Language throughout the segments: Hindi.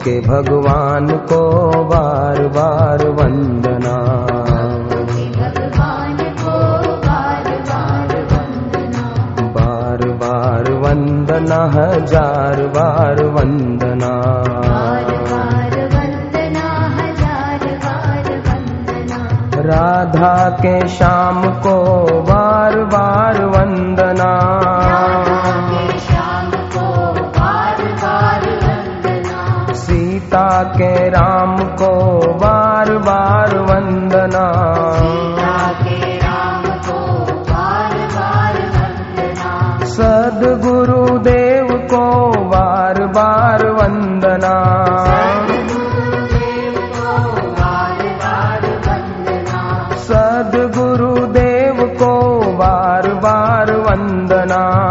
के भगवान को बार बार वंदना। बार बार वंदना हजार बार वंदना। राधा के शाम को के राम को बार बार वंदना। सदगुरुदेव को बार बार वंदना। सदगुरुदेव को बार बार वंदना।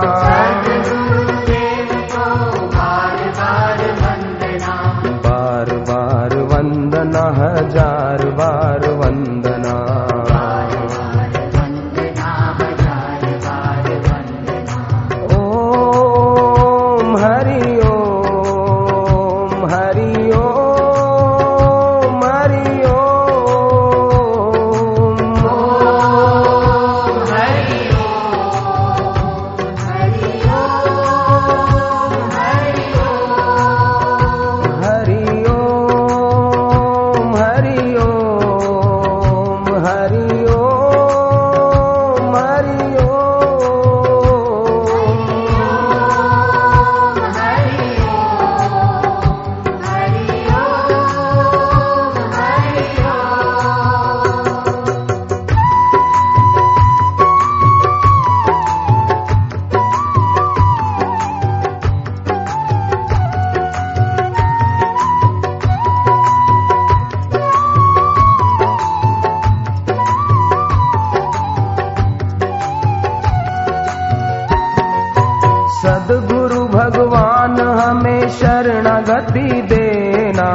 शरणागति देना।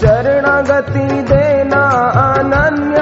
शरणागति देना अनन्य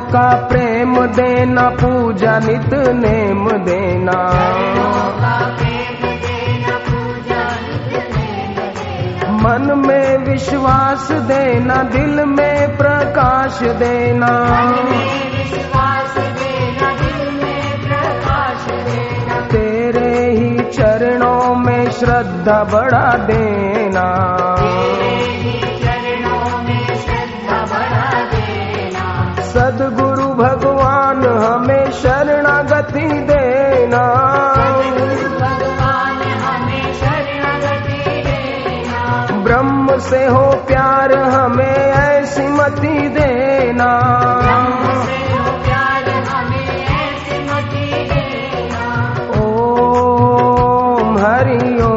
का प्रेम देना, पूजा नित नेम देना। मन में विश्वास देना, दिल में प्रकाश देना। तेरे ही चरणों में श्रद्धा बढ़ा देना। से हो प्यार हमें ऐसी मती देना। ओ हरिओ ओम।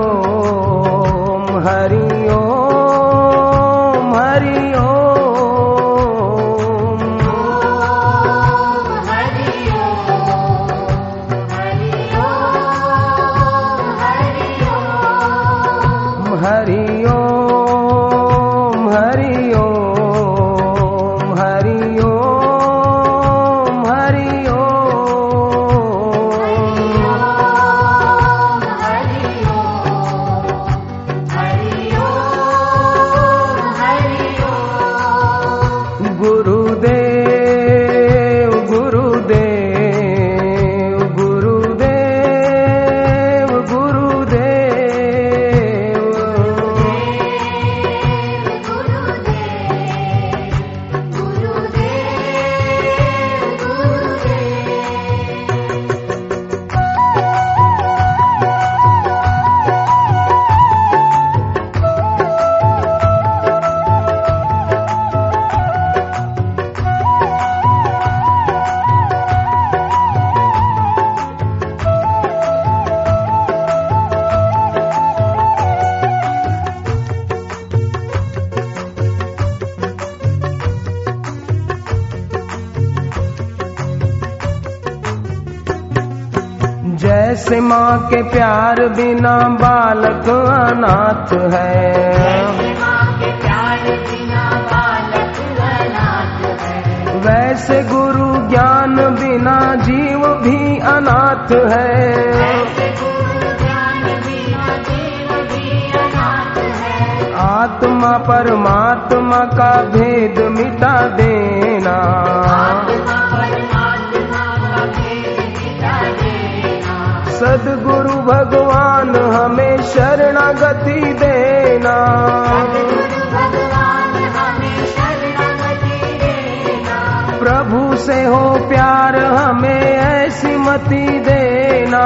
जैसे माँ के प्यार बिना बालक अनाथ है। वैसे गुरु ज्ञान बिना जीव भी अनाथ है। आत्मा परमात्मा का भेद मिटा देना। सदगुरु भगवान हमें शरणागति देना। प्रभु से हो प्यार हमें ऐसी मति देना।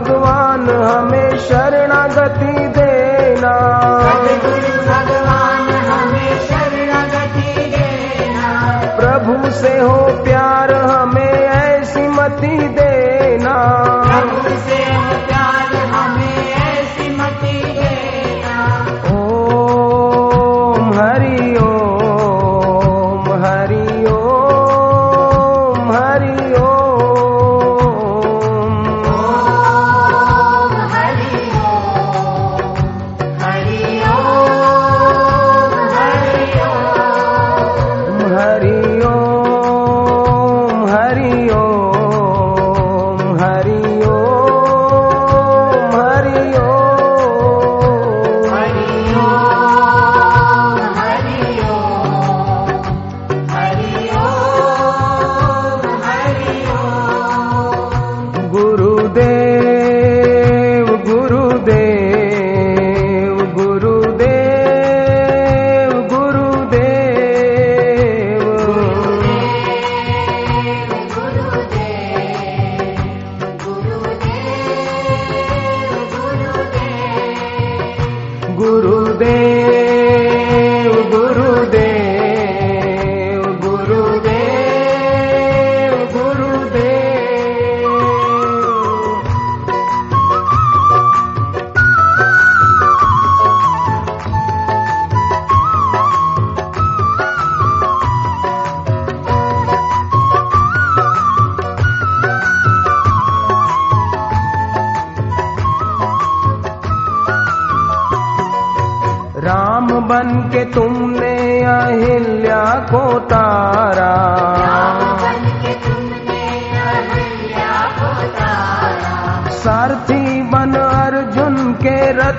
भगवान हमें शरणागति देना। भगवान हमें प्रभु से हो प्यार हमें ऐसी मति देना। प्रभु से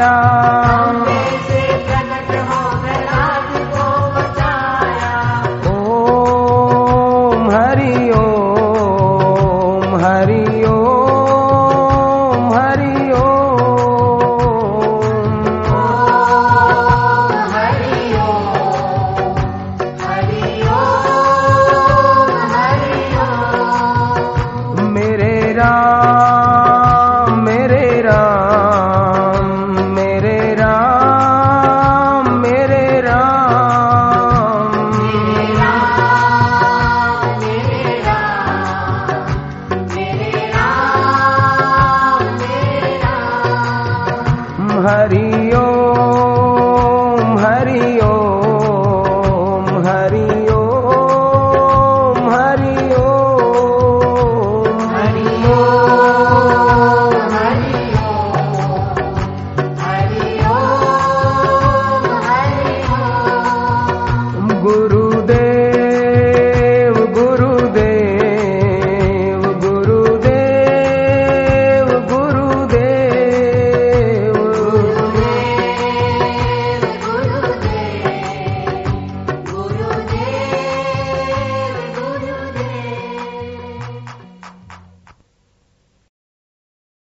呀。